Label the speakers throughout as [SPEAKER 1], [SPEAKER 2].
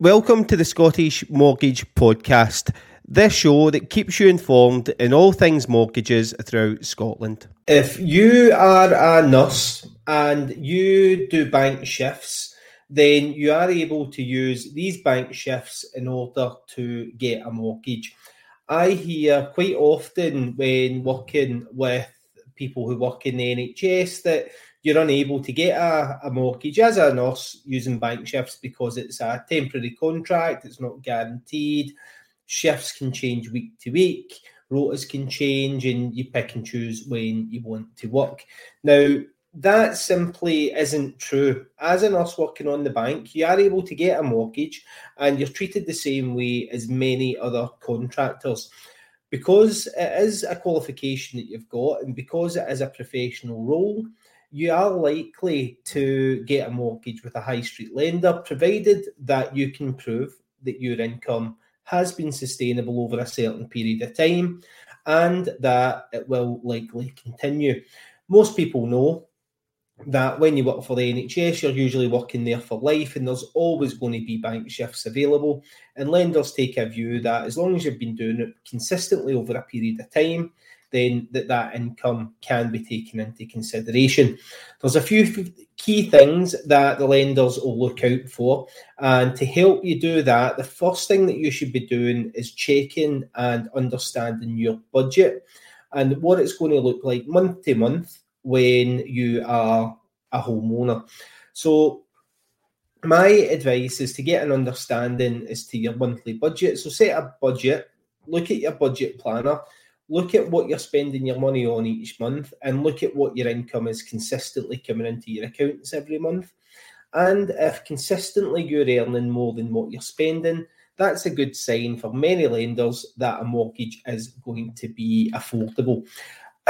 [SPEAKER 1] Welcome to the Scottish Mortgage Podcast, this show that keeps you informed in all things mortgages throughout Scotland. If you are a nurse and you do bank shifts, then you are able to use these bank shifts in order to get a mortgage. I hear quite often when working with people who work in the NHS that you're unable to get a, a mortgage as a nurse using bank shifts because it's a temporary contract, it's not guaranteed. Shifts can change week to week, rotas can change, and you pick and choose when you want to work. Now, that simply isn't true. As a nurse working on the bank, you are able to get a mortgage and you're treated the same way as many other contractors. Because it is a qualification that you've got, and because it is a professional role, you are likely to get a mortgage with a high street lender, provided that you can prove that your income has been sustainable over a certain period of time and that it will likely continue. Most people know that when you work for the NHS, you're usually working there for life, and there's always going to be bank shifts available. And lenders take a view that as long as you've been doing it consistently over a period of time, then that that income can be taken into consideration. There's a few key things that the lenders will look out for, and to help you do that, the first thing that you should be doing is checking and understanding your budget and what it's going to look like month to month when you are a homeowner. So my advice is to get an understanding as to your monthly budget. So set a budget, look at your budget planner, look at what you're spending your money on each month, and look at what your income is consistently coming into your accounts every month. And if consistently you're earning more than what you're spending, that's a good sign for many lenders that a mortgage is going to be affordable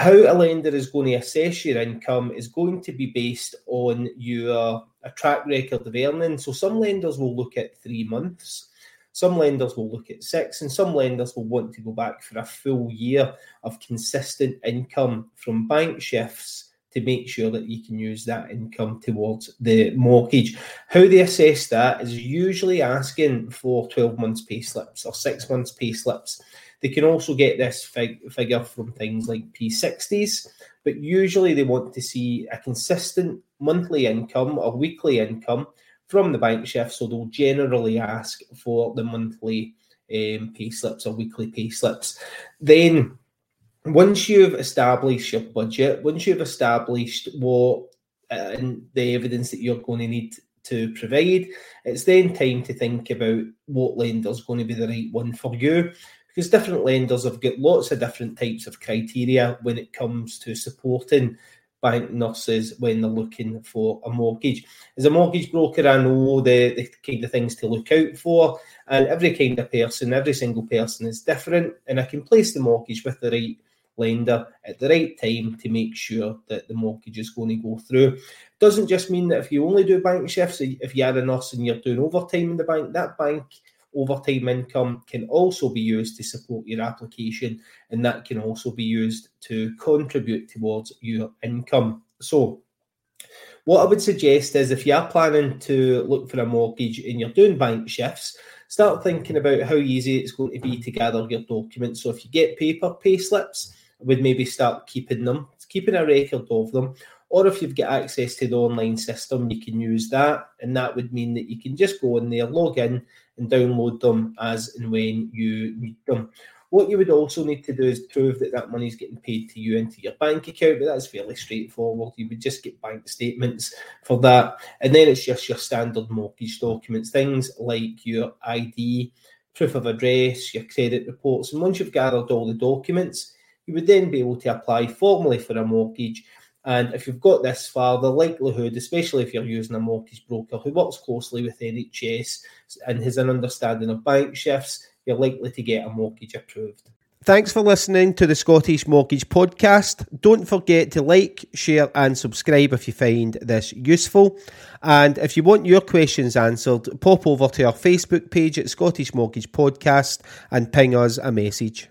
[SPEAKER 1] how a lender is going to assess your income is going to be based on your a track record of earning. So some lenders will look at three months, some lenders will look at six, and some lenders will want to go back for a full year of consistent income from bank shifts to make sure that you can use that income towards the mortgage. How they assess that is usually asking for 12 months pay slips or six months pay slips. They can also get this fig- figure from things like P60s, but usually they want to see a consistent monthly income or weekly income from the bank shift. So they'll generally ask for the monthly um, pay slips or weekly pay slips. Then, once you've established your budget, once you've established what uh, and the evidence that you're going to need to provide, it's then time to think about what lender is going to be the right one for you because different lenders have got lots of different types of criteria when it comes to supporting bank nurses when they're looking for a mortgage. As a mortgage broker, I know the, the kind of things to look out for, and every kind of person, every single person is different, and I can place the mortgage with the right lender at the right time to make sure that the mortgage is going to go through. Doesn't just mean that if you only do bank shifts, if you are a nurse and you're doing overtime in the bank, that bank overtime income can also be used to support your application, and that can also be used to contribute towards your income. So, what I would suggest is if you are planning to look for a mortgage and you're doing bank shifts, start thinking about how easy it's going to be to gather your documents. So, if you get paper pay slips, would maybe start keeping them, keeping a record of them. Or if you've got access to the online system, you can use that. And that would mean that you can just go in there, log in, and download them as and when you need them. What you would also need to do is prove that that money is getting paid to you into your bank account, but that's fairly straightforward. You would just get bank statements for that. And then it's just your standard mortgage documents, things like your ID, proof of address, your credit reports. And once you've gathered all the documents, you would then be able to apply formally for a mortgage and if you've got this far, the likelihood, especially if you're using a mortgage broker who works closely with NHS and has an understanding of bank shifts, you're likely to get a mortgage approved. Thanks for listening to the Scottish Mortgage Podcast. Don't forget to like, share, and subscribe if you find this useful. And if you want your questions answered, pop over to our Facebook page at Scottish Mortgage Podcast and ping us a message.